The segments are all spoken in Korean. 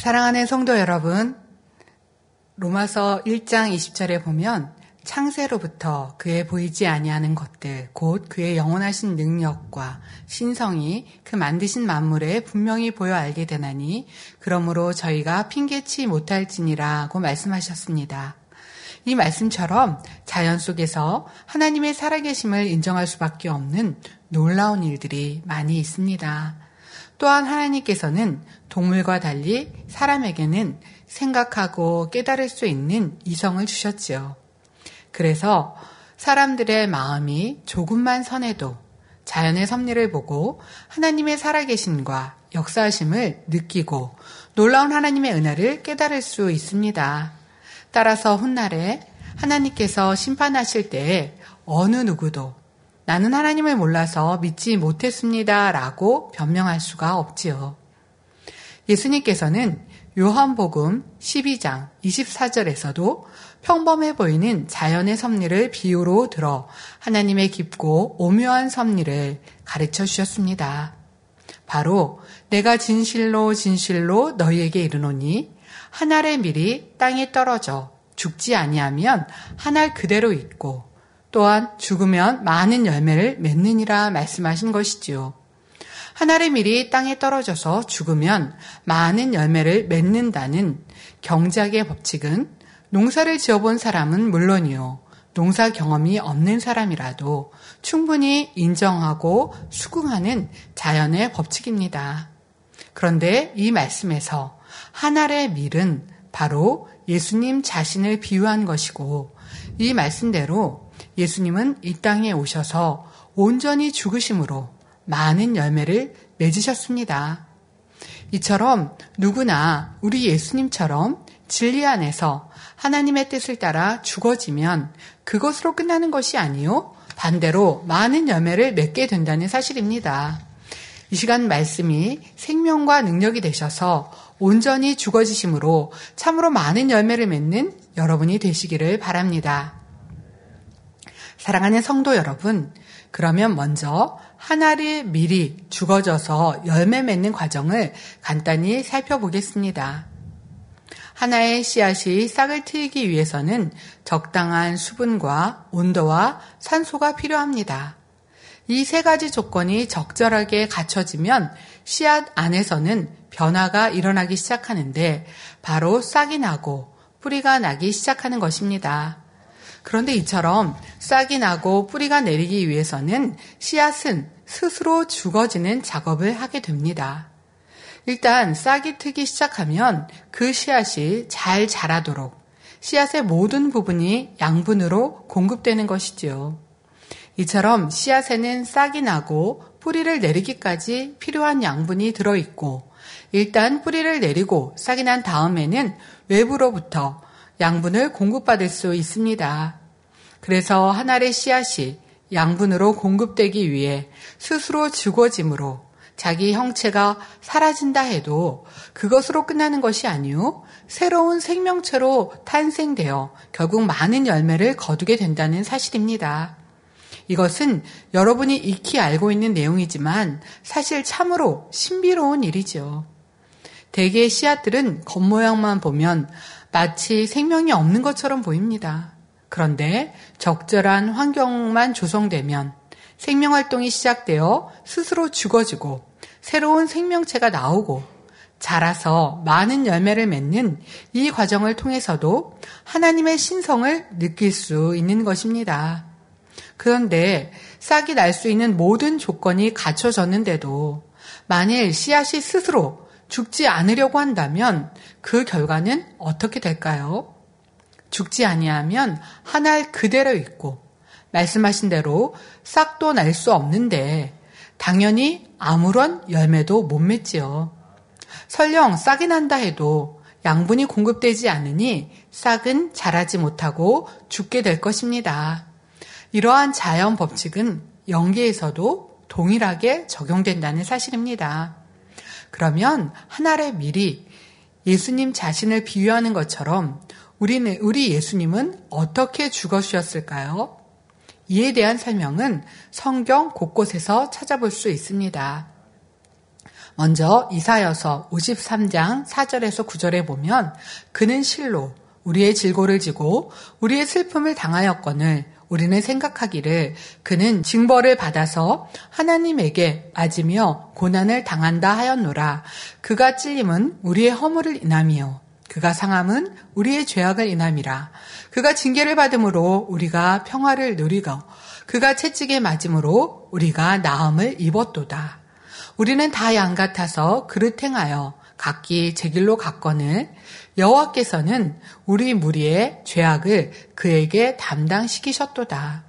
사랑하는 성도 여러분, 로마서 1장 20절에 보면 창세로부터 그의 보이지 아니하는 것들, 곧 그의 영원하신 능력과 신성이 그 만드신 만물에 분명히 보여 알게 되나니, 그러므로 저희가 핑계치 못할지니라고 말씀하셨습니다. 이 말씀처럼 자연 속에서 하나님의 살아계심을 인정할 수밖에 없는 놀라운 일들이 많이 있습니다. 또한 하나님께서는 동물과 달리 사람에게는 생각하고 깨달을 수 있는 이성을 주셨지요. 그래서 사람들의 마음이 조금만 선해도 자연의 섭리를 보고 하나님의 살아계심과 역사하심을 느끼고 놀라운 하나님의 은혜를 깨달을 수 있습니다. 따라서 훗날에 하나님께서 심판하실 때에 어느 누구도 나는 하나님을 몰라서 믿지 못했습니다. 라고 변명할 수가 없지요. 예수님께서는 요한복음 12장 24절에서도 평범해 보이는 자연의 섭리를 비유로 들어 하나님의 깊고 오묘한 섭리를 가르쳐 주셨습니다. 바로 내가 진실로 진실로 너희에게 이르노니 한 알의 밀이 땅에 떨어져 죽지 아니하면 한 알 그대로 있고 또한 죽으면 많은 열매를 맺느니라 말씀하신 것이지요. 한 알의 밀이 땅에 떨어져서 죽으면 많은 열매를 맺는다는 경작의 법칙은 농사를 지어본 사람은 물론이요. 농사 경험이 없는 사람이라도 충분히 인정하고 수긍하는 자연의 법칙입니다. 그런데 이 말씀에서 한 알의 밀은 바로 예수님 자신을 비유한 것이고 이 말씀대로 예수님은 이 땅에 오셔서 온전히 죽으심으로 많은 열매를 맺으셨습니다. 이처럼 누구나 우리 예수님처럼 진리 안에서 하나님의 뜻을 따라 죽어지면 그것으로 끝나는 것이 아니요. 반대로 많은 열매를 맺게 된다는 사실입니다. 이 시간 말씀이 생명과 능력이 되셔서 온전히 죽어지심으로 참으로 많은 열매를 맺는 여러분이 되시기를 바랍니다. 사랑하는 성도 여러분, 그러면 먼저 하나를 미리 죽어져서 열매 맺는 과정을 간단히 살펴보겠습니다. 하나의 씨앗이 싹을 트이기 위해서는 적당한 수분과 온도와 산소가 필요합니다. 이 세 가지 조건이 적절하게 갖춰지면 씨앗 안에서는 변화가 일어나기 시작하는데 바로 싹이 나고 뿌리가 나기 시작하는 것입니다. 그런데 이처럼 싹이 나고 뿌리가 내리기 위해서는 씨앗은 스스로 죽어지는 작업을 하게 됩니다. 일단 싹이 트기 시작하면 그 씨앗이 잘 자라도록 씨앗의 모든 부분이 양분으로 공급되는 것이지요. 이처럼 씨앗에는 싹이 나고 뿌리를 내리기까지 필요한 양분이 들어있고 일단 뿌리를 내리고 싹이 난 다음에는 외부로부터 양분을 공급받을 수 있습니다. 그래서 한 알의 씨앗이 양분으로 공급되기 위해 스스로 죽어짐으로 자기 형체가 사라진다 해도 그것으로 끝나는 것이 아니요 새로운 생명체로 탄생되어 결국 많은 열매를 거두게 된다는 사실입니다. 이것은 여러분이 익히 알고 있는 내용이지만 사실 참으로 신비로운 일이죠. 대개의 씨앗들은 겉모양만 보면 마치 생명이 없는 것처럼 보입니다. 그런데 적절한 환경만 조성되면 생명 활동이 시작되어 스스로 죽어지고 새로운 생명체가 나오고 자라서 많은 열매를 맺는 이 과정을 통해서도 하나님의 신성을 느낄 수 있는 것입니다. 그런데 싹이 날 수 있는 모든 조건이 갖춰졌는데도 만일 씨앗이 스스로 죽지 않으려고 한다면 그 결과는 어떻게 될까요? 죽지 아니하면 한 알 그대로 있고 말씀하신 대로 싹도 날 수 없는데 당연히 아무런 열매도 못 맺지요. 설령 싹이 난다 해도 양분이 공급되지 않으니 싹은 자라지 못하고 죽게 될 것입니다. 이러한 자연 법칙은 연계에서도 동일하게 적용된다는 사실입니다. 그러면 하나의 미리 예수님 자신을 비유하는 것처럼 우리는, 우리 예수님은 어떻게 죽어주셨을까요? 이에 대한 설명은 성경 곳곳에서 찾아볼 수 있습니다. 먼저 이사여서 53장 4절에서 9절에 보면 그는 실로 우리의 질고를 지고 우리의 슬픔을 당하였거늘 우리는 생각하기를 그는 징벌을 받아서 하나님에게 맞으며 고난을 당한다 하였노라. 그가 찔림은 우리의 허물을 인함이요. 그가 상함은 우리의 죄악을 인함이라. 그가 징계를 받음으로 우리가 평화를 누리고 그가 채찍에 맞음으로 우리가 나음을 입었도다. 우리는 다 양 같아서 그릇 행하여 각기 제 길로 갔거늘 여호와께서는 우리 무리의 죄악을 그에게 담당시키셨도다.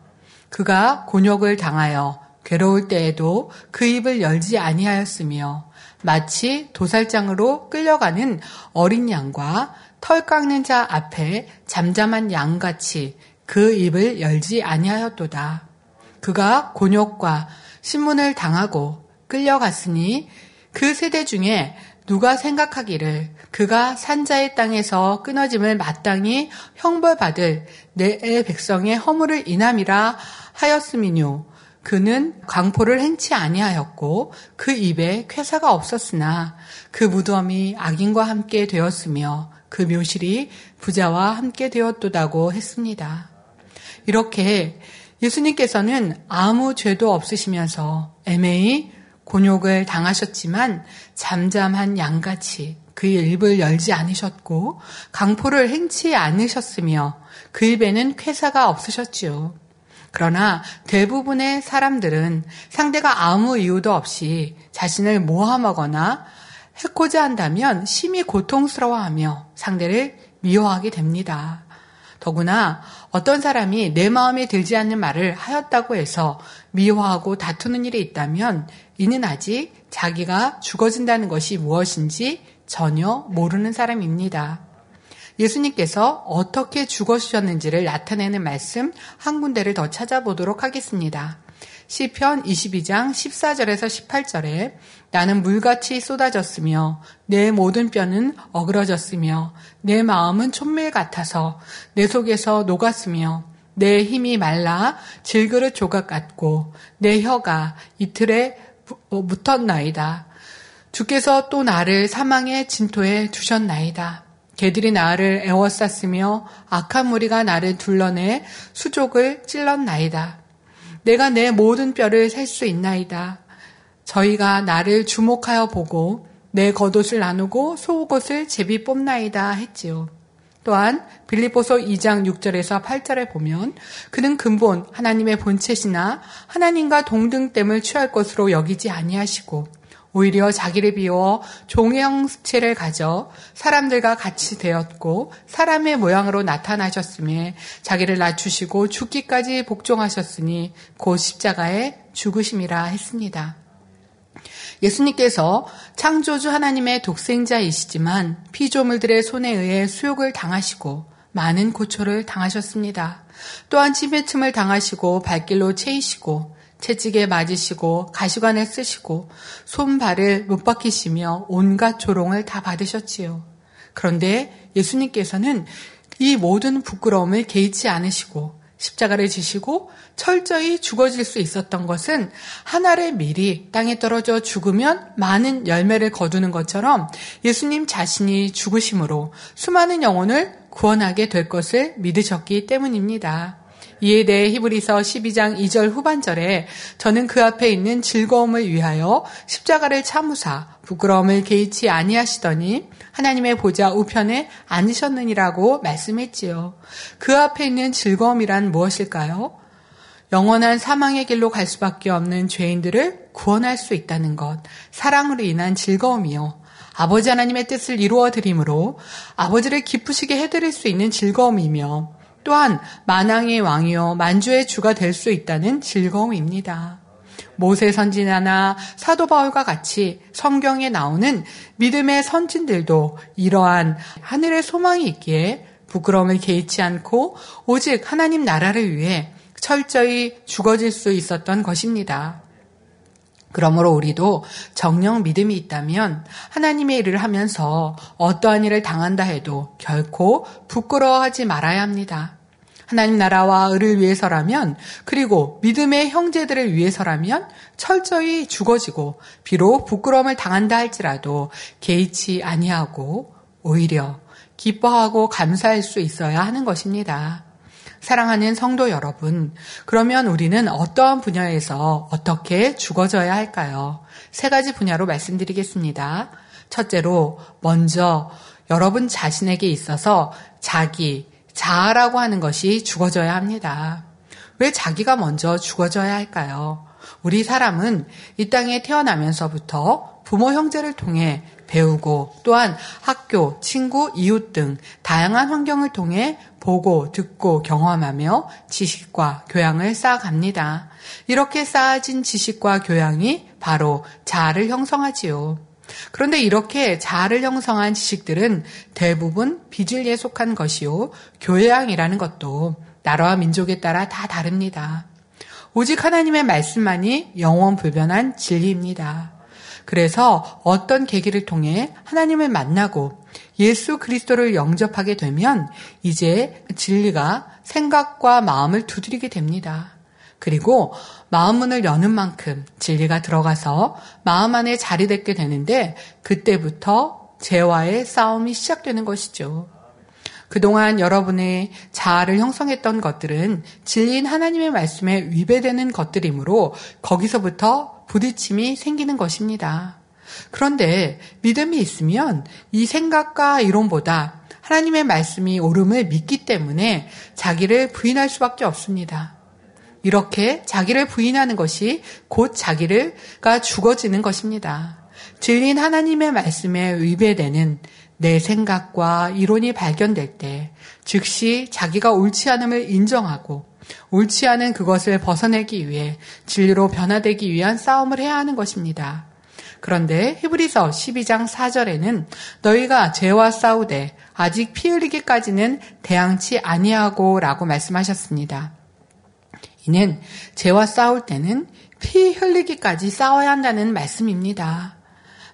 그가 곤욕을 당하여 괴로울 때에도 그 입을 열지 아니하였으며 마치 도살장으로 끌려가는 어린 양과 털 깎는 자 앞에 잠잠한 양같이 그 입을 열지 아니하였도다. 그가 곤욕과 신문을 당하고 끌려갔으니 그 세대 중에 누가 생각하기를 그가 산자의 땅에서 끊어짐을 마땅히 형벌받을 내 백성의 허물을 인함이라 하였음이뇨. 그는 광포를 행치 아니하였고 그 입에 쾌사가 없었으나 그 무덤이 악인과 함께 되었으며 그 묘실이 부자와 함께 되었도다고 했습니다. 이렇게 예수님께서는 아무 죄도 없으시면서 애매히 곤욕을 당하셨지만 잠잠한 양같이 그의 입을 열지 않으셨고 강포를 행치 않으셨으며 그 입에는 쾌사가 없으셨지요. 그러나 대부분의 사람들은 상대가 아무 이유도 없이 자신을 모함하거나 해코자 한다면 심히 고통스러워하며 상대를 미워하게 됩니다. 더구나 어떤 사람이 내 마음에 들지 않는 말을 하였다고 해서 미워하고 다투는 일이 있다면 이는 아직 자기가 죽어진다는 것이 무엇인지 전혀 모르는 사람입니다. 예수님께서 어떻게 죽어주셨는지를 나타내는 말씀 한 군데를 더 찾아보도록 하겠습니다. 시편 22장 14절에서 18절에 나는 물같이 쏟아졌으며 내 모든 뼈는 어그러졌으며 내 마음은 촛밀 같아서 내 속에서 녹았으며 내 힘이 말라 질그릇 조각 같고 내 혀가 이틀에 어, 묻었나이다. 주께서 또 나를 사망의 진토에 두셨나이다. 개들이 나를 애워쌌으며 악한 무리가 나를 둘러내 수족을 찔렀나이다. 내가 내 모든 뼈를 셀 수 있나이다. 저희가 나를 주목하여 보고 내 겉옷을 나누고 속옷을 제비 뽑나이다 했지요. 또한 빌립보서 2장 6절에서 8절에 보면 그는 근본 하나님의 본체시나 하나님과 동등됨을 취할 것으로 여기지 아니하시고 오히려 자기를 비워 종의 형체를 가져 사람들과 같이 되었고 사람의 모양으로 나타나셨음에 자기를 낮추시고 죽기까지 복종하셨으니 곧 십자가에 죽으심이라 했습니다. 예수님께서 창조주 하나님의 독생자이시지만 피조물들의 손에 의해 수욕을 당하시고 많은 고초를 당하셨습니다. 또한 침의 틈을 당하시고 발길로 채이시고 채찍에 맞으시고 가시관을 쓰시고 손발을 못 박히시며 온갖 조롱을 다 받으셨지요. 그런데 예수님께서는 이 모든 부끄러움을 개의치 않으시고 십자가를 지시고 철저히 죽어질 수 있었던 것은 한 알의 밀이 땅에 떨어져 죽으면 많은 열매를 거두는 것처럼 예수님 자신이 죽으심으로 수많은 영혼을 구원하게 될 것을 믿으셨기 때문입니다. 이에 대해 히브리서 12장 2절 후반절에 저는 그 앞에 있는 즐거움을 위하여 십자가를 참으사 부끄러움을 개의치 아니하시더니 하나님의 보좌 우편에 앉으셨느니라고 말씀했지요. 그 앞에 있는 즐거움이란 무엇일까요? 영원한 사망의 길로 갈 수밖에 없는 죄인들을 구원할 수 있다는 것, 사랑으로 인한 즐거움이요. 아버지 하나님의 뜻을 이루어 드림으로 아버지를 기쁘시게 해드릴 수 있는 즐거움이며 또한 만왕의 왕이요 만주의 주가 될 수 있다는 즐거움입니다. 모세 선지자나 사도 바울과 같이 성경에 나오는 믿음의 선진들도 이러한 하늘의 소망이 있기에 부끄러움을 개의치 않고 오직 하나님 나라를 위해 철저히 죽어질 수 있었던 것입니다. 그러므로 우리도 정령 믿음이 있다면 하나님의 일을 하면서 어떠한 일을 당한다 해도 결코 부끄러워하지 말아야 합니다. 하나님 나라와 의를 위해서라면 그리고 믿음의 형제들을 위해서라면 철저히 죽어지고 비록 부끄러움을 당한다 할지라도 개의치 아니하고 오히려 기뻐하고 감사할 수 있어야 하는 것입니다. 사랑하는 성도 여러분, 그러면 우리는 어떠한 분야에서 어떻게 죽어져야 할까요? 세 가지 분야로 말씀드리겠습니다. 첫째로, 먼저 여러분 자신에게 있어서 자기, 자아라고 하는 것이 죽어져야 합니다. 왜 자기가 먼저 죽어져야 할까요? 우리 사람은 이 땅에 태어나면서부터 부모 형제를 통해 배우고 또한 학교, 친구, 이웃 등 다양한 환경을 통해 보고, 듣고, 경험하며 지식과 교양을 쌓아갑니다. 이렇게 쌓아진 지식과 교양이 바로 자아를 형성하지요. 그런데 이렇게 자아를 형성한 지식들은 대부분 비질리에 속한 것이요. 교양이라는 것도 나라와 민족에 따라 다 다릅니다. 오직 하나님의 말씀만이 영원 불변한 진리입니다. 그래서 어떤 계기를 통해 하나님을 만나고 예수 그리스도를 영접하게 되면 이제 진리가 생각과 마음을 두드리게 됩니다. 그리고 마음 문을 여는 만큼 진리가 들어가서 마음 안에 자리잡게 되는데 그때부터 죄와의 싸움이 시작되는 것이죠. 그동안 여러분의 자아를 형성했던 것들은 진리인 하나님의 말씀에 위배되는 것들이므로 거기서부터 부딪힘이 생기는 것입니다. 그런데 믿음이 있으면 이 생각과 이론보다 하나님의 말씀이 옳음을 믿기 때문에 자기를 부인할 수밖에 없습니다. 이렇게 자기를 부인하는 것이 곧 자기를가 죽어지는 것입니다. 진리인 하나님의 말씀에 위배되는 내 생각과 이론이 발견될 때 즉시 자기가 옳지 않음을 인정하고 옳지 않은 그것을 벗어내기 위해 진리로 변화되기 위한 싸움을 해야 하는 것입니다. 그런데 히브리서 12장 4절에는 너희가 죄와 싸우되 아직 피 흘리기까지는 대항치 아니하고 라고 말씀하셨습니다. 이는 죄와 싸울 때는 피 흘리기까지 싸워야 한다는 말씀입니다.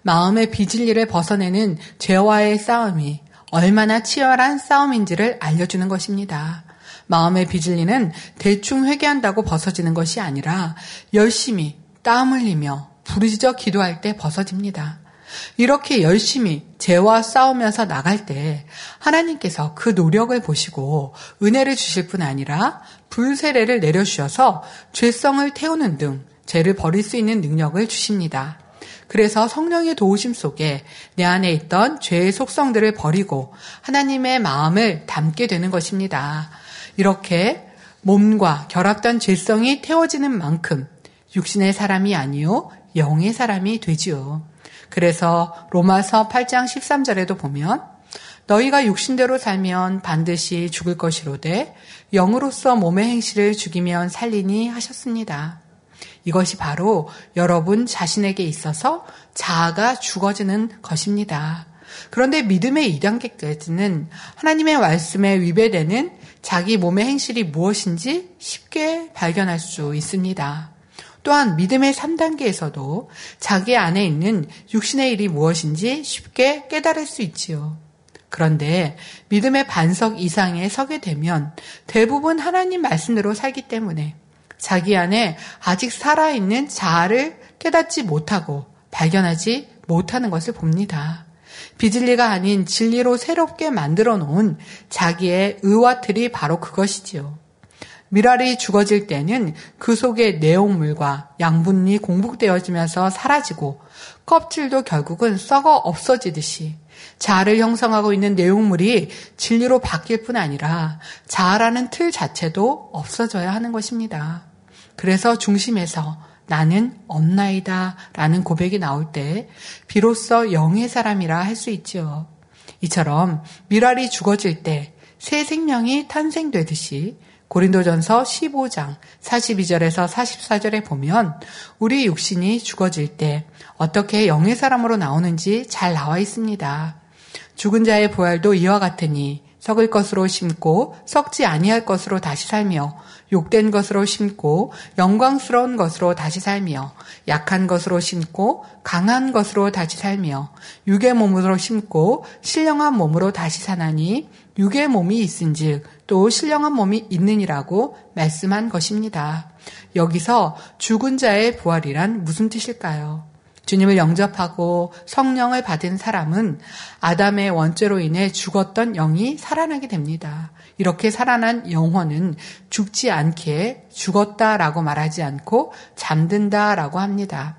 마음의 비질리를 벗어내는 죄와의 싸움이 얼마나 치열한 싸움인지를 알려주는 것입니다. 마음의 비질리는 대충 회개한다고 벗어지는 것이 아니라 열심히 땀 흘리며 부르짖어 기도할 때 벗어집니다. 이렇게 열심히 죄와 싸우면서 나갈 때 하나님께서 그 노력을 보시고 은혜를 주실 뿐 아니라 불세례를 내려주셔서 죄성을 태우는 등 죄를 버릴 수 있는 능력을 주십니다. 그래서 성령의 도우심 속에 내 안에 있던 죄의 속성들을 버리고 하나님의 마음을 담게 되는 것입니다. 이렇게 몸과 결합된 죄성이 태워지는 만큼 육신의 사람이 아니요 영의 사람이 되지요. 그래서 로마서 8장 13절에도 보면 너희가 육신대로 살면 반드시 죽을 것이로되 영으로서 몸의 행실을 죽이면 살리니 하셨습니다. 이것이 바로 여러분 자신에게 있어서 자아가 죽어지는 것입니다. 그런데 믿음의 2단계까지는 하나님의 말씀에 위배되는 자기 몸의 행실이 무엇인지 쉽게 발견할 수 있습니다. 또한 믿음의 3단계에서도 자기 안에 있는 육신의 일이 무엇인지 쉽게 깨달을 수 있지요. 그런데 믿음의 반석 이상에 서게 되면 대부분 하나님 말씀대로 살기 때문에 자기 안에 아직 살아있는 자아를 깨닫지 못하고 발견하지 못하는 것을 봅니다. 비진리가 아닌 진리로 새롭게 만들어 놓은 자기의 의와 틀이 바로 그것이지요. 미랄이 죽어질 때는 그 속의 내용물과 양분이 공복되어지면서 사라지고 껍질도 결국은 썩어 없어지듯이 자아를 형성하고 있는 내용물이 진리로 바뀔 뿐 아니라 자아라는 틀 자체도 없어져야 하는 것입니다. 그래서 중심에서 나는 없나이다 라는 고백이 나올 때 비로소 영의 사람이라 할 수 있지요. 이처럼 미랄이 죽어질 때 새 생명이 탄생되듯이 고린도전서 15장 42절에서 44절에 보면 우리 육신이 죽어질 때 어떻게 영의 사람으로 나오는지 잘 나와 있습니다. 죽은 자의 부활도 이와 같으니 썩을 것으로 심고 썩지 아니할 것으로 다시 살며 욕된 것으로 심고 영광스러운 것으로 다시 살며 약한 것으로 심고 강한 것으로 다시 살며 육의 몸으로 심고 신령한 몸으로 다시 사나니 육의 몸이 있은즉 또 신령한 몸이 있느니라고 말씀한 것입니다. 여기서 죽은 자의 부활이란 무슨 뜻일까요? 주님을 영접하고 성령을 받은 사람은 아담의 원죄로 인해 죽었던 영이 살아나게 됩니다. 이렇게 살아난 영혼은 죽지 않게 죽었다라고 말하지 않고 잠든다라고 합니다.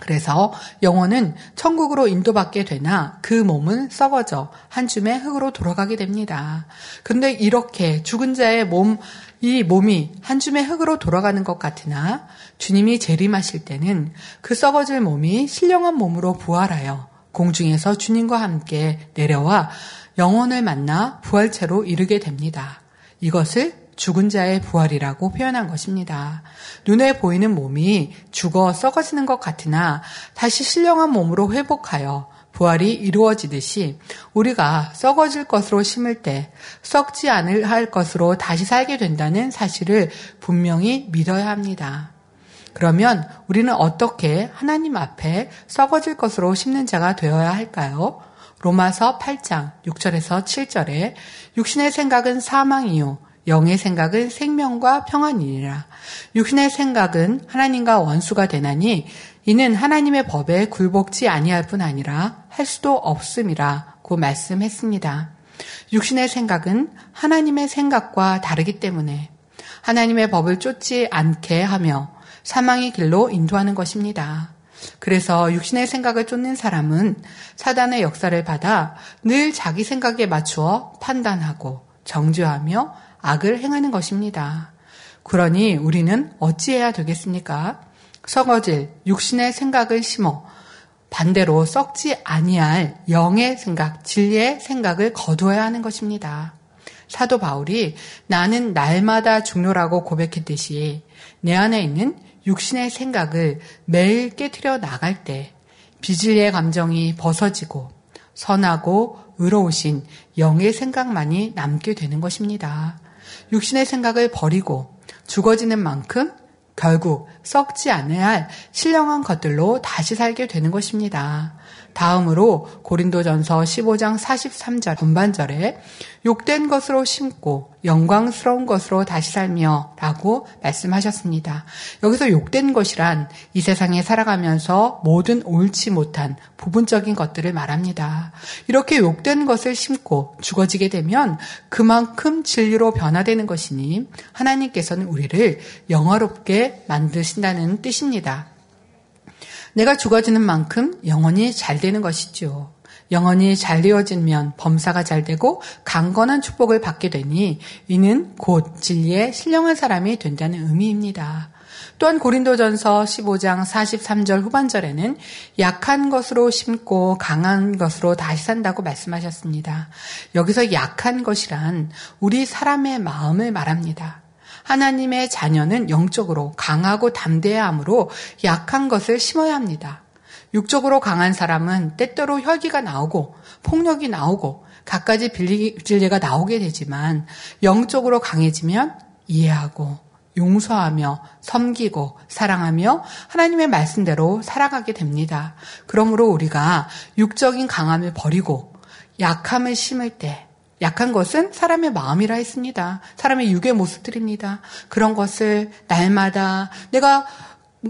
그래서 영혼은 천국으로 인도받게 되나 그 몸은 썩어져 한 줌의 흙으로 돌아가게 됩니다. 근데 이렇게 죽은 자의 몸, 이 몸이 한 줌의 흙으로 돌아가는 것 같으나 주님이 재림하실 때는 그 썩어질 몸이 신령한 몸으로 부활하여 공중에서 주님과 함께 내려와 영혼을 만나 부활체로 이르게 됩니다. 이것을 죽은 자의 부활이라고 표현한 것입니다. 눈에 보이는 몸이 죽어 썩어지는 것 같으나 다시 신령한 몸으로 회복하여 부활이 이루어지듯이 우리가 썩어질 것으로 심을 때 썩지 않을 할 것으로 다시 살게 된다는 사실을 분명히 믿어야 합니다. 그러면 우리는 어떻게 하나님 앞에 썩어질 것으로 심는 자가 되어야 할까요? 로마서 8장 6절에서 7절에 육신의 생각은 사망이요 영의 생각은 생명과 평안이니라. 육신의 생각은 하나님과 원수가 되나니 이는 하나님의 법에 굴복지 아니할 뿐 아니라 할 수도 없음이라고 말씀했습니다. 육신의 생각은 하나님의 생각과 다르기 때문에 하나님의 법을 쫓지 않게 하며 사망의 길로 인도하는 것입니다. 그래서 육신의 생각을 쫓는 사람은 사단의 역사를 받아 늘 자기 생각에 맞추어 판단하고 정죄하며 악을 행하는 것입니다. 그러니 우리는 어찌해야 되겠습니까? 썩어질 육신의 생각을 심어 반대로 썩지 아니할 영의 생각, 진리의 생각을 거두어야 하는 것입니다. 사도 바울이 나는 날마다 중요라고 고백했듯이 내 안에 있는 육신의 생각을 매일 깨뜨려 나갈 때 비질의 감정이 벗어지고 선하고 의로우신 영의 생각만이 남게 되는 것입니다. 육신의 생각을 버리고 죽어지는 만큼 결국 썩지 않아야 할 신령한 것들로 다시 살게 되는 것입니다. 다음으로 고린도전서 15장 43절 전반절에 욕된 것으로 심고 영광스러운 것으로 다시 살며 라고 말씀하셨습니다. 여기서 욕된 것이란 이 세상에 살아가면서 모든 옳지 못한 부분적인 것들을 말합니다. 이렇게 욕된 것을 심고 죽어지게 되면 그만큼 진리로 변화되는 것이니 하나님께서는 우리를 영화롭게 만드신다는 뜻입니다. 내가 죽어지는 만큼 영혼이 잘 되는 것이죠. 영혼이 잘 되어지면 범사가 잘 되고 강건한 축복을 받게 되니 이는 곧 진리의 신령한 사람이 된다는 의미입니다. 또한 고린도전서 15장 43절 후반절에는 약한 것으로 심고 강한 것으로 다시 산다고 말씀하셨습니다. 여기서 약한 것이란 우리 사람의 마음을 말합니다. 하나님의 자녀는 영적으로 강하고 하므로 약한 것을 심어야 합니다. 육적으로 강한 사람은 때때로 혈기가 나오고 폭력이 나오고 갖가지 빌리질레가 나오게 되지만 영적으로 강해지면 이해하고 용서하며 섬기고 사랑하며 하나님의 말씀대로 살아가게 됩니다. 그러므로 우리가 육적인 강함을 버리고 약함을 심을 때 약한 것은 사람의 마음이라 했습니다. 사람의 육의 모습들입니다. 그런 것을 날마다 내가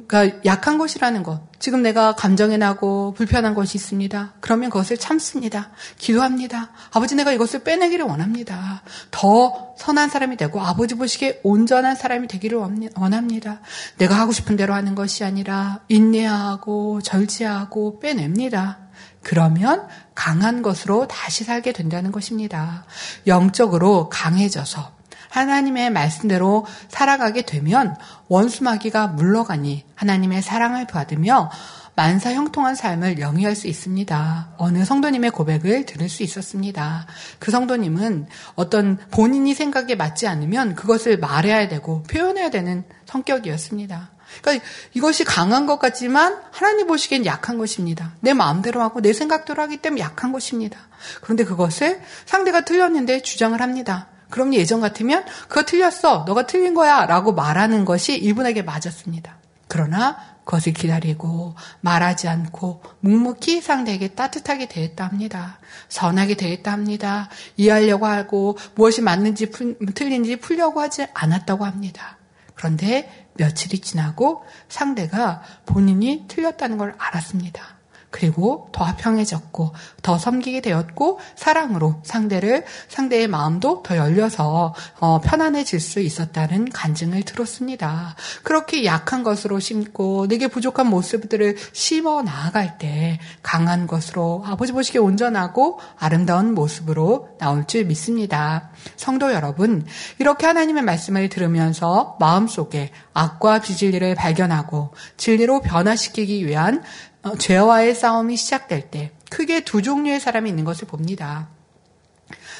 그러니까 약한 것이라는 것. 지금 내가 감정에 나고 불편한 것이 있습니다. 그러면 그것을 참습니다. 기도합니다. 아버지 내가 이것을 빼내기를 원합니다. 더 선한 사람이 되고 아버지 보시기에 온전한 사람이 되기를 원합니다. 내가 하고 싶은 대로 하는 것이 아니라 인내하고 절제하고 빼냅니다. 그러면 강한 것으로 다시 살게 된다는 것입니다. 영적으로 강해져서 하나님의 말씀대로 살아가게 되면 원수마귀가 물러가니 하나님의 사랑을 받으며 만사 형통한 삶을 영위할 수 있습니다. 어느 성도님의 고백을 들을 수 있었습니다. 그 성도님은 어떤 본인이 생각에 맞지 않으면 그것을 말해야 되고 표현해야 되는 성격이었습니다. 그러니까 이것이 강한 것 같지만 하나님 보시기엔 약한 것입니다. 내 마음대로 하고 내 생각대로 하기 때문에 약한 것입니다. 그런데 그것을 상대가 틀렸는데 주장을 합니다. 그럼 예전 같으면 그거 틀렸어. 너가 틀린 거야. 라고 말하는 것이 이분에게 맞았습니다. 그러나 그것을 기다리고 말하지 않고 묵묵히 상대에게 따뜻하게 대했다 합니다. 선하게 대했다 합니다. 이해하려고 하고 무엇이 맞는지 틀린지 풀려고 하지 않았다고 합니다. 그런데 며칠이 지나고 상대가 본인이 틀렸다는 걸 알았습니다. 그리고 더 화평해졌고 더 섬기게 되었고 사랑으로 상대를 상대의 마음도 더 열려서 어, 편안해질 수 있었다는 간증을 들었습니다. 그렇게 약한 것으로 심고 내게 부족한 모습들을 심어 나아갈 때 강한 것으로 아버지 보시기에 온전하고 아름다운 모습으로 나올 줄 믿습니다. 성도 여러분, 이렇게 하나님의 말씀을 들으면서 마음속에 악과 비진리를 발견하고 진리로 변화시키기 위한 어, 죄와의 싸움이 시작될 때 크게 두 종류의 사람이 있는 것을 봅니다.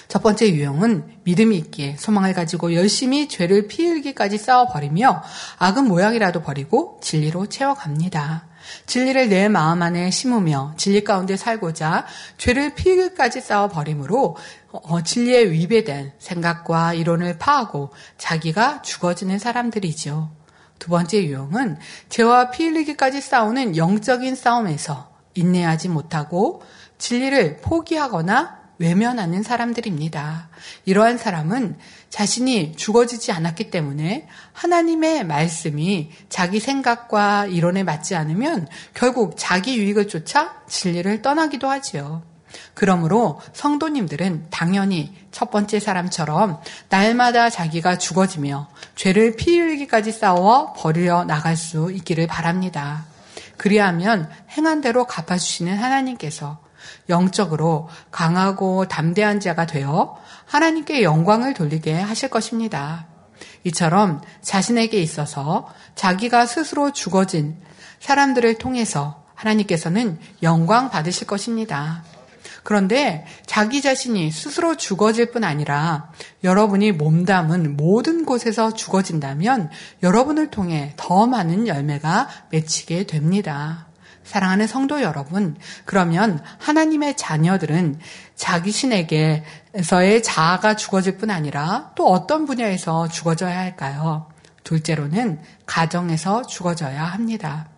첫 번째 유형은 믿음이 있기에 소망을 가지고 열심히 죄를 피울기까지 싸워버리며 악은 모양이라도 버리고 진리로 채워갑니다. 진리를 내 마음 안에 심으며 진리 가운데 살고자 죄를 피울기까지 싸워버림으로 어, 진리에 위배된 생각과 이론을 파하고 자기가 죽어지는 사람들이죠. 두 번째 유형은 죄와 피 흘리기까지 싸우는 영적인 싸움에서 인내하지 못하고 진리를 포기하거나 외면하는 사람들입니다. 이러한 사람은 자신이 죽어지지 않았기 때문에 하나님의 말씀이 자기 생각과 이론에 맞지 않으면 결국 자기 유익을 쫓아 진리를 떠나기도 하지요. 그러므로 성도님들은 당연히 첫 번째 사람처럼 날마다 자기가 죽어지며 죄를 피 흘리기까지 싸워 버려 나갈 수 있기를 바랍니다. 그리하면 행한 대로 갚아주시는 하나님께서 영적으로 강하고 담대한 자가 되어 하나님께 영광을 돌리게 하실 것입니다. 이처럼 자신에게 있어서 자기가 스스로 죽어진 사람들을 통해서 하나님께서는 영광 받으실 것입니다. 그런데 자기 자신이 스스로 죽어질 뿐 아니라 여러분이 몸담은 모든 곳에서 죽어진다면 여러분을 통해 더 많은 열매가 맺히게 됩니다. 사랑하는 성도 여러분, 그러면 하나님의 자녀들은 자기 신에게서의 자아가 죽어질 뿐 아니라 또 어떤 분야에서 죽어져야 할까요? 둘째로는 가정에서 죽어져야 합니다.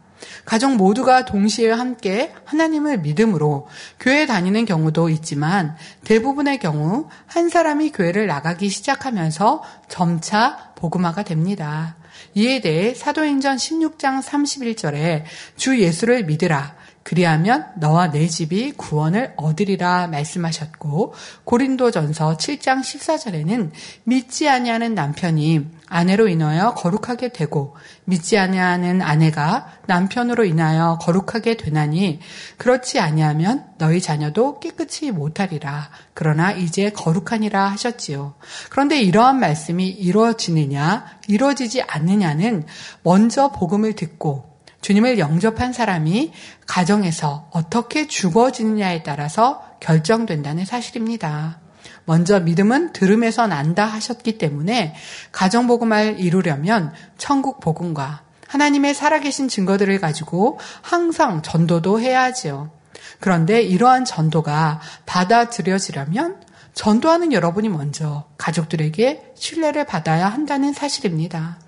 가족 모두가 동시에 함께 하나님을 믿음으로 교회 다니는 경우도 있지만 대부분의 경우 한 사람이 교회를 나가기 시작하면서 점차 복음화가 됩니다. 이에 대해 사도행전 16장 31절에 주 예수를 믿으라. 그리하면 너와 내 집이 구원을 얻으리라 말씀하셨고 고린도전서 7장 14절에는 믿지 아니하는 남편이 아내로 인하여 거룩하게 되고 믿지 아니하는 아내가 남편으로 인하여 거룩하게 되나니 그렇지 아니하면 너희 자녀도 깨끗이 못하리라 그러나 이제 거룩하니라 하셨지요. 그런데 이러한 말씀이 이루어지느냐 이루어지지 않느냐는 먼저 복음을 듣고 주님을 영접한 사람이 가정에서 어떻게 죽어지느냐에 따라서 결정된다는 사실입니다. 먼저 믿음은 들음에서 난다 하셨기 때문에 가정 복음을 이루려면 천국 복음과 하나님의 살아계신 증거들을 가지고 항상 전도도 해야 하지요. 그런데 이러한 전도가 받아들여지려면 전도하는 여러분이 먼저 가족들에게 신뢰를 받아야 한다는 사실입니다.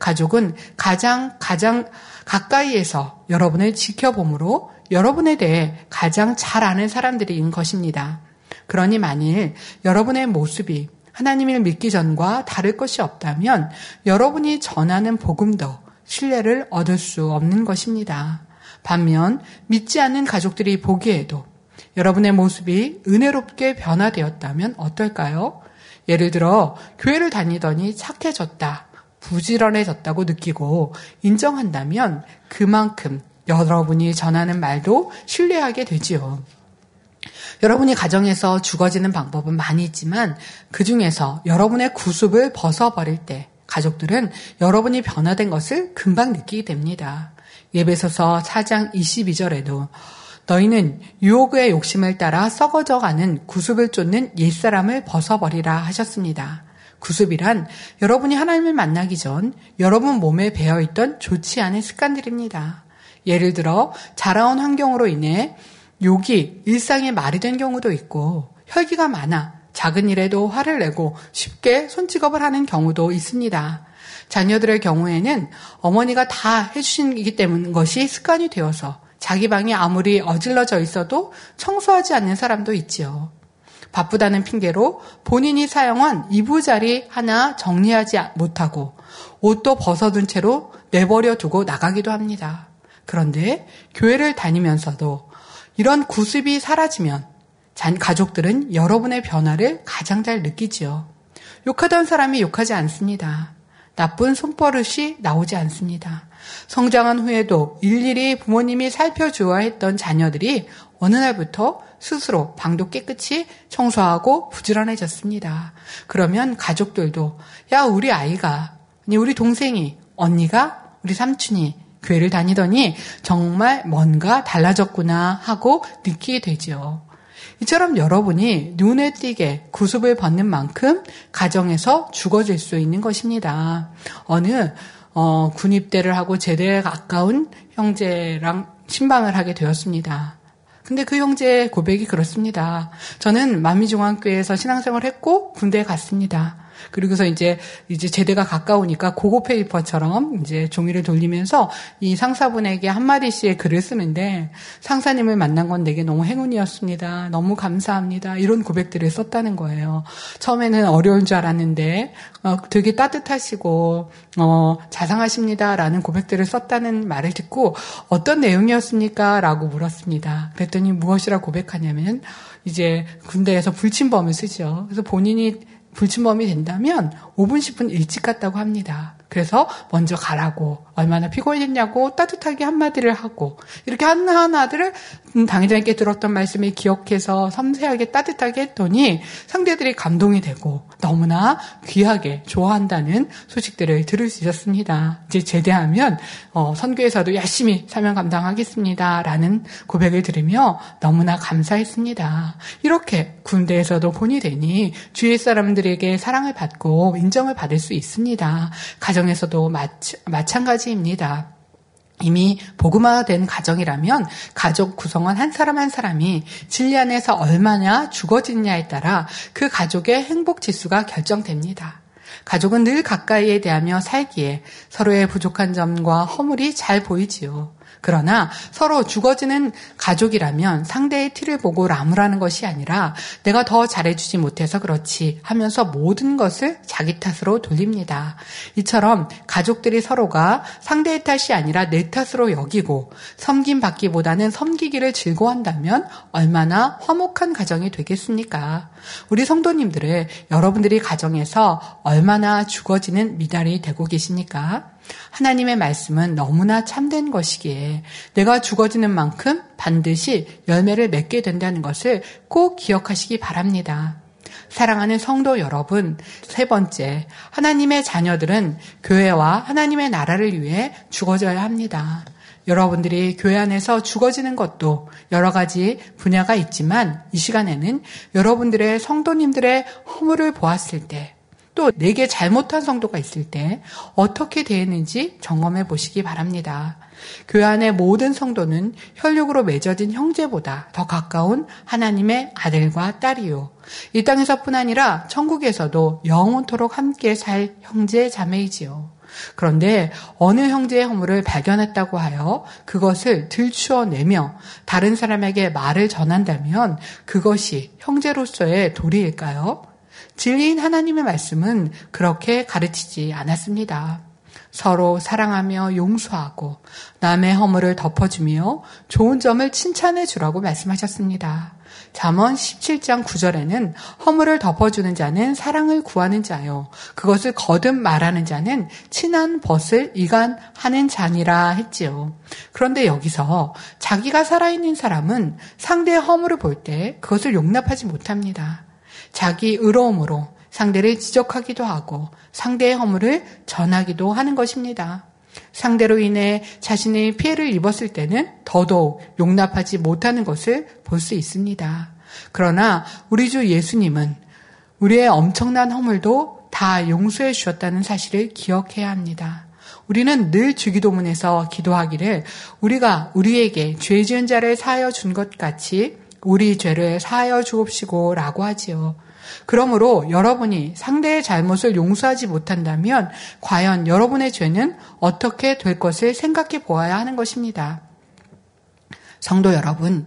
가족은 가장 가장 가까이에서 여러분을 지켜보므로 여러분에 대해 가장 잘 아는 사람들인 것입니다. 그러니 만일 여러분의 모습이 하나님을 믿기 전과 다를 것이 없다면 여러분이 전하는 복음도 신뢰를 얻을 수 없는 것입니다. 반면 믿지 않는 가족들이 보기에도 여러분의 모습이 은혜롭게 변화되었다면 어떨까요? 예를 들어 교회를 다니더니 착해졌다. 부지런해졌다고 느끼고 인정한다면 그만큼 여러분이 전하는 말도 신뢰하게 되지요. 여러분이 가정에서 죽어지는 방법은 많이 있지만 그 중에서 여러분의 구습을 벗어버릴 때 가족들은 여러분이 변화된 것을 금방 느끼게 됩니다. 예배소서 4장 22절에도 너희는 유혹의 욕심을 따라 썩어져 가는 구습을 쫓는 옛사람을 벗어버리라 하셨습니다. 구습이란 여러분이 하나님을 만나기 전 여러분 몸에 배어있던 좋지 않은 습관들입니다. 예를 들어 자라온 환경으로 인해 욕이 일상의 말이 된 경우도 있고 혈기가 많아 작은 일에도 화를 내고 쉽게 손찌겁을 하는 경우도 있습니다. 자녀들의 경우에는 어머니가 다 해주시기 때문 것이 습관이 되어서 자기 방이 아무리 어질러져 있어도 청소하지 않는 사람도 있지요. 바쁘다는 핑계로 본인이 사용한 이부자리 하나 정리하지 못하고 옷도 벗어둔 채로 내버려 두고 나가기도 합니다. 그런데 교회를 다니면서도 이런 구습이 사라지면 가족들은 여러분의 변화를 가장 잘 느끼지요. 욕하던 사람이 욕하지 않습니다. 나쁜 손버릇이 나오지 않습니다. 성장한 후에도 일일이 부모님이 살펴주어야 했던 자녀들이 어느 날부터 스스로 방도 깨끗이 청소하고 부지런해졌습니다. 그러면 가족들도 야 우리 아이가 아니 우리 동생이 언니가 우리 삼촌이 교회를 다니더니 정말 뭔가 달라졌구나 하고 느끼게 되지요. 이처럼 여러분이 눈에 띄게 구습을 받는 만큼 가정에서 죽어질 수 있는 것입니다. 어느 어, 군입대를 하고 제대에 가까운 형제랑 신방을 하게 되었습니다. 근데 그 형제의 고백이 그렇습니다. 저는 만미중앙교회에서 신앙생활을 했고 군대에 갔습니다. 그리고서 이제 이제 제대가 가까우니까 고고 페이퍼처럼 이제 종이를 돌리면서 이 상사분에게 한 마디씩의 글을 쓰는데 상사님을 만난 건 내게 너무 행운이었습니다. 너무 감사합니다. 이런 고백들을 썼다는 거예요. 처음에는 어려운 줄 알았는데 어, 되게 따뜻하시고 어, 자상하십니다라는 고백들을 썼다는 말을 듣고 어떤 내용이었습니까?라고 물었습니다. 그랬더니 무엇이라 고백하냐면 이제 군대에서 불침범을 쓰죠. 그래서 본인이 불침범이 된다면 5분, 10분 일찍 갔다고 합니다. 그래서 먼저 가라고 얼마나 피곤했냐고 따뜻하게 한마디를 하고 이렇게 하나하나들을 음, 당회장님께 들었던 말씀을 기억해서 섬세하게 따뜻하게 했더니 상대들이 감동이 되고 너무나 귀하게 좋아한다는 소식들을 들을 수 있었습니다. 이제 제대하면 어, 선교에서도 열심히 사명 감당하겠습니다라는 고백을 들으며 너무나 감사했습니다. 이렇게 군대에서도 본이 되니 주위 사람들에게 사랑을 받고 인정을 받을 수 있습니다. 가정 가정에서도 마찬가지 입니다. 이미 복음화된 가정이라면 가족 구성원 한 사람 한 사람이 진리 안에서 얼마나 죽어지느냐에 따라 그 가족의 행복 지수가 결정됩니다. 가족은 늘 가까이에 대하며 살기에 서로의 부족한 점과 허물이 잘 보이지요. 그러나 서로 죽어지는 가족이라면 상대의 티를 보고 라무라는 것이 아니라 내가 더 잘해주지 못해서 그렇지 하면서 모든 것을 자기 탓으로 돌립니다. 이처럼 가족들이 서로가 상대의 탓이 아니라 내 탓으로 여기고 섬김 받기보다는 섬기기를 즐거워한다면 얼마나 화목한 가정이 되겠습니까? 우리 성도님들을 여러분들이 가정에서 얼마나 죽어지는 미달이 되고 계십니까? 하나님의 말씀은 너무나 참된 것이기에 내가 죽어지는 만큼 반드시 열매를 맺게 된다는 것을 꼭 기억하시기 바랍니다. 사랑하는 성도 여러분, 세 번째, 하나님의 자녀들은 교회와 하나님의 나라를 위해 죽어져야 합니다. 여러분들이 교회 안에서 죽어지는 것도 여러 가지 분야가 있지만 이 시간에는 여러분들의 성도님들의 허물을 보았을 때, 또 내게 잘못한 성도가 있을 때 어떻게 대했는지 점검해 보시기 바랍니다. 교회 안의 모든 성도는 혈육으로 맺어진 형제보다 더 가까운 하나님의 아들과 딸이요. 이 땅에서뿐 아니라 천국에서도 영원토록 함께 살 형제 자매이지요. 그런데 어느 형제의 허물을 발견했다고 하여 그것을 들추어내며 다른 사람에게 말을 전한다면 그것이 형제로서의 도리일까요? 진리인 하나님의 말씀은 그렇게 가르치지 않았습니다. 서로 사랑하며 용서하고 남의 허물을 덮어주며 좋은 점을 칭찬해 주라고 말씀하셨습니다. 잠언 17장 9절에는 허물을 덮어주는 자는 사랑을 구하는 자요. 그것을 거듭 말하는 자는 친한 벗을 이간하는 자니라 했지요. 그런데 여기서 자기가 살아있는 사람은 상대의 허물을 볼 때 그것을 용납하지 못합니다. 자기 의로움으로 상대를 지적하기도 하고 상대의 허물을 전하기도 하는 것입니다. 상대로 인해 자신의 피해를 입었을 때는 더더욱 용납하지 못하는 것을 볼 수 있습니다. 그러나 우리 주 예수님은 우리의 엄청난 허물도 다 용서해 주셨다는 사실을 기억해야 합니다. 우리는 늘 주기도문에서 기도하기를 우리가 우리에게 죄 지은 자를 사하여 준 것 같이 우리 죄를 사하여 주옵시고 라고 하지요. 그러므로 여러분이 상대의 잘못을 용서하지 못한다면 과연 여러분의 죄는 어떻게 될 것을 생각해 보아야 하는 것입니다. 성도 여러분,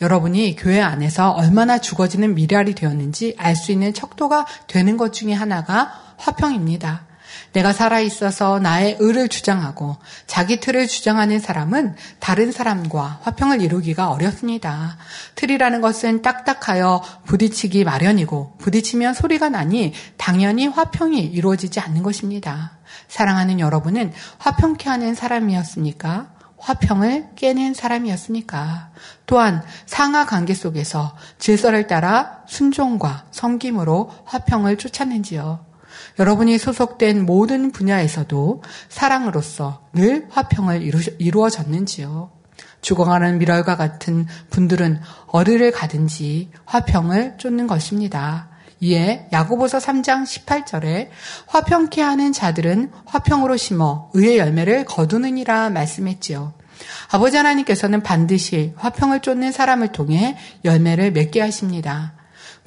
여러분이 교회 안에서 얼마나 죽어지는 미랄이 되었는지 알 수 있는 척도가 되는 것 중에 하나가 화평입니다. 내가 살아있어서 나의 의를 주장하고 자기 틀을 주장하는 사람은 다른 사람과 화평을 이루기가 어렵습니다. 틀이라는 것은 딱딱하여 부딪히기 마련이고 부딪히면 소리가 나니 당연히 화평이 이루어지지 않는 것입니다. 사랑하는 여러분은 화평케 하는 사람이었습니까? 화평을 깨는 사람이었습니까? 또한 상하 관계 속에서 질서를 따라 순종과 섬김으로 화평을 쫓았는지요? 여러분이 소속된 모든 분야에서도 사랑으로서 늘 화평을 이루, 어졌는지요 죽어가는 미랄과 같은 분들은 어디를 가든지 화평을 쫓는 것입니다. 이에 야고보서 3장 18절에 화평케 하는 자들은 화평으로 심어 의의 열매를 거두느니라 말씀했지요. 아버지 하나님께서는 반드시 화평을 쫓는 사람을 통해 열매를 맺게 하십니다.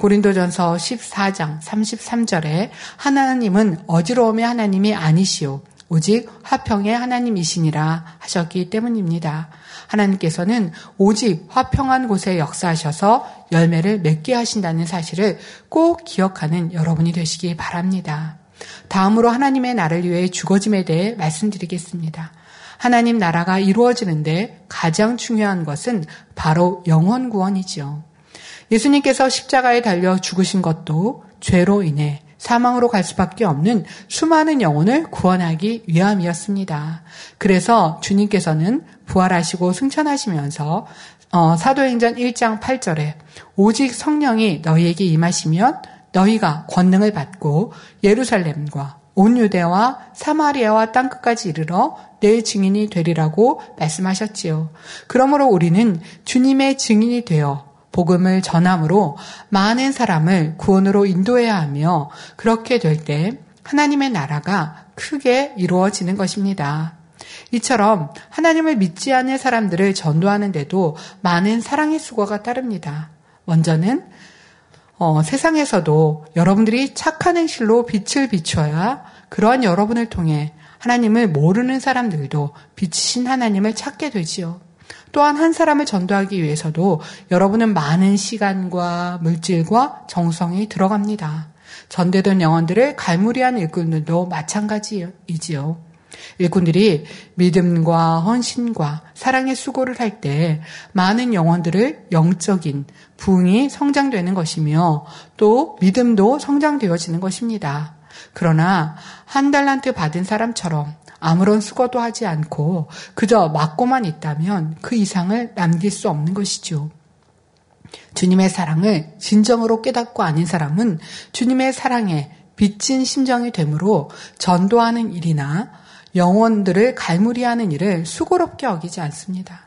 고린도전서 14장 33절에 하나님은 어지러움의 하나님이 아니시오. 오직 화평의 하나님이시니라 하셨기 때문입니다. 하나님께서는 오직 화평한 곳에 역사하셔서 열매를 맺게 하신다는 사실을 꼭 기억하는 여러분이 되시기 바랍니다. 다음으로 하나님의 나를 위해 죽어짐에 대해 말씀드리겠습니다. 하나님 나라가 이루어지는데 가장 중요한 것은 바로 영원 구원이지요. 예수님께서 십자가에 달려 죽으신 것도 죄로 인해 사망으로 갈 수밖에 없는 수많은 영혼을 구원하기 위함이었습니다. 그래서 주님께서는 부활하시고 승천하시면서 어, 사도행전 1장 8절에 오직 성령이 너희에게 임하시면 너희가 권능을 받고 예루살렘과 온 유대와 사마리아와 땅끝까지 이르러 내 증인이 되리라고 말씀하셨지요. 그러므로 우리는 주님의 증인이 되어 복음을 전함으로 많은 사람을 구원으로 인도해야 하며 그렇게 될 때 하나님의 나라가 크게 이루어지는 것입니다. 이처럼 하나님을 믿지 않는 사람들을 전도하는데도 많은 사랑의 수고가 따릅니다. 먼저는 어, 세상에서도 여러분들이 착한 행실로 빛을 비춰야 그러한 여러분을 통해 하나님을 모르는 사람들도 빛이신 하나님을 찾게 되지요. 또한 한 사람을 전도하기 위해서도 여러분은 많은 시간과 물질과 정성이 들어갑니다. 전대된 영혼들을 갈무리한 일꾼들도 마찬가지이지요. 일꾼들이 믿음과 헌신과 사랑의 수고를 할 때 많은 영혼들을 영적인 부흥이 성장되는 것이며 또 믿음도 성장되어지는 것입니다. 그러나 한 달란트 받은 사람처럼 아무런 수고도 하지 않고 그저 맞고만 있다면 그 이상을 남길 수 없는 것이죠. 주님의 사랑을 진정으로 깨닫고 아닌 사람은 주님의 사랑에 빚진 심정이 되므로 전도하는 일이나 영혼들을 갈무리하는 일을 수고롭게 여기지 않습니다.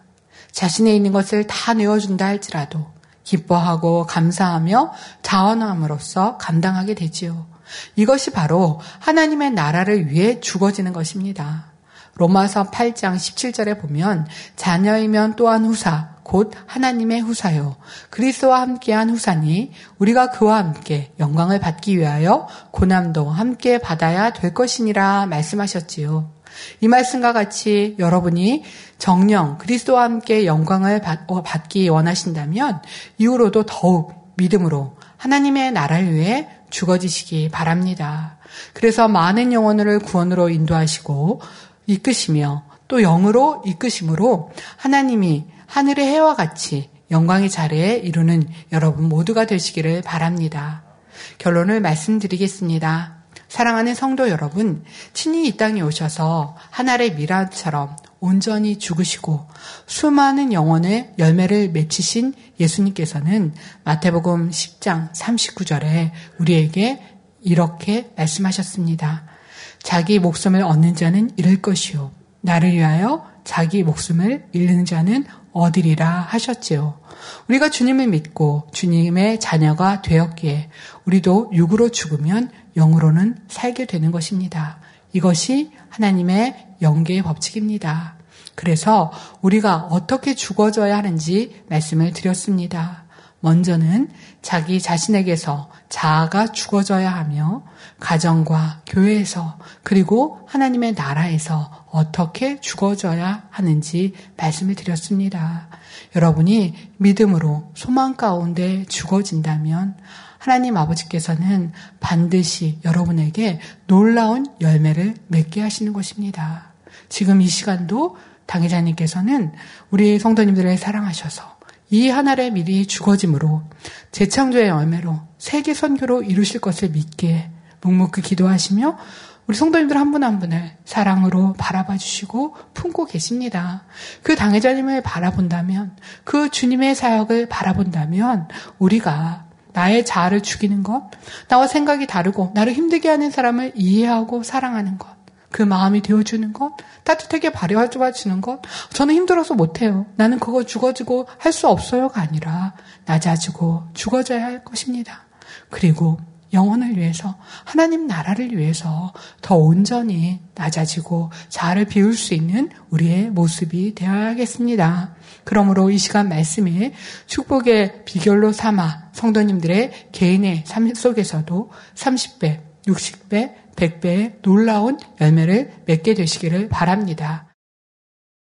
자신에 있는 것을 다 내어준다 할지라도 기뻐하고 감사하며 자원함으로써 감당하게 되지요. 이것이 바로 하나님의 나라를 위해 죽어지는 것입니다. 로마서 8장 17절에 보면 자녀이면 또한 후사 곧 하나님의 후사요 그리스도와 함께한 후사니 우리가 그와 함께 영광을 받기 위하여 고난도 함께 받아야 될 것이니라 말씀하셨지요. 이 말씀과 같이 여러분이 정령 그리스도와 함께 영광을 어, 받기 원하신다면 이후로도 더욱 믿음으로 하나님의 나라를 위해 죽어지시기 바랍니다. 그래서 많은 영혼을 구원으로 인도하시고 이끄시며 또 영으로 이끄심으로 하나님이 하늘의 해와 같이 영광의 자리에 이루는 여러분 모두가 되시기를 바랍니다. 결론을 말씀드리겠습니다. 사랑하는 성도 여러분, 친히 이 땅에 오셔서 하늘의 미라처럼 온전히 죽으시고 수많은 영혼의 열매를 맺히신 예수님께서는 마태복음 10장 39절에 우리에게 이렇게 말씀하셨습니다. 자기 목숨을 얻는 자는 잃을 것이요. 나를 위하여 자기 목숨을 잃는 자는 얻으리라 하셨지요. 우리가 주님을 믿고 주님의 자녀가 되었기에 우리도 육으로 죽으면 영으로는 살게 되는 것입니다. 이것이 하나님의 영계의 법칙입니다. 그래서 우리가 어떻게 죽어져야 하는지 말씀을 드렸습니다. 먼저는 자기 자신에게서 자아가 죽어져야 하며 가정과 교회에서 그리고 하나님의 나라에서 어떻게 죽어져야 하는지 말씀을 드렸습니다. 여러분이 믿음으로 소망 가운데 죽어진다면 하나님 아버지께서는 반드시 여러분에게 놀라운 열매를 맺게 하시는 것입니다. 지금 이 시간도 당회자님께서는 우리 성도님들을 사랑하셔서 이 하나의 미리 죽어짐으로 재창조의 열매로 세계 선교로 이루실 것을 믿게 묵묵히 기도하시며 우리 성도님들 한분한 분을 사랑으로 바라봐 주시고 품고 계십니다. 그 당회자님을 바라본다면, 그 주님의 사역을 바라본다면, 우리가 나의 자아를 죽이는 것, 나와 생각이 다르고, 나를 힘들게 하는 사람을 이해하고 사랑하는 것, 그 마음이 되어주는 것, 따뜻하게 바래와 주는 것, 저는 힘들어서 못해요. 나는 그거 죽어지고 할 수 없어요가 아니라, 낮아지고 죽어져야 할 것입니다. 그리고 영혼을 위해서 하나님 나라를 위해서 더 온전히 낮아지고 자아를 비울 수 있는 우리의 모습이 되어야겠습니다. 그러므로 이 시간 말씀에 축복의 비결로 삼아 성도님들의 개인의 삶 속에서도 30배, 60배, 100배의 놀라운 열매를 맺게 되시기를 바랍니다.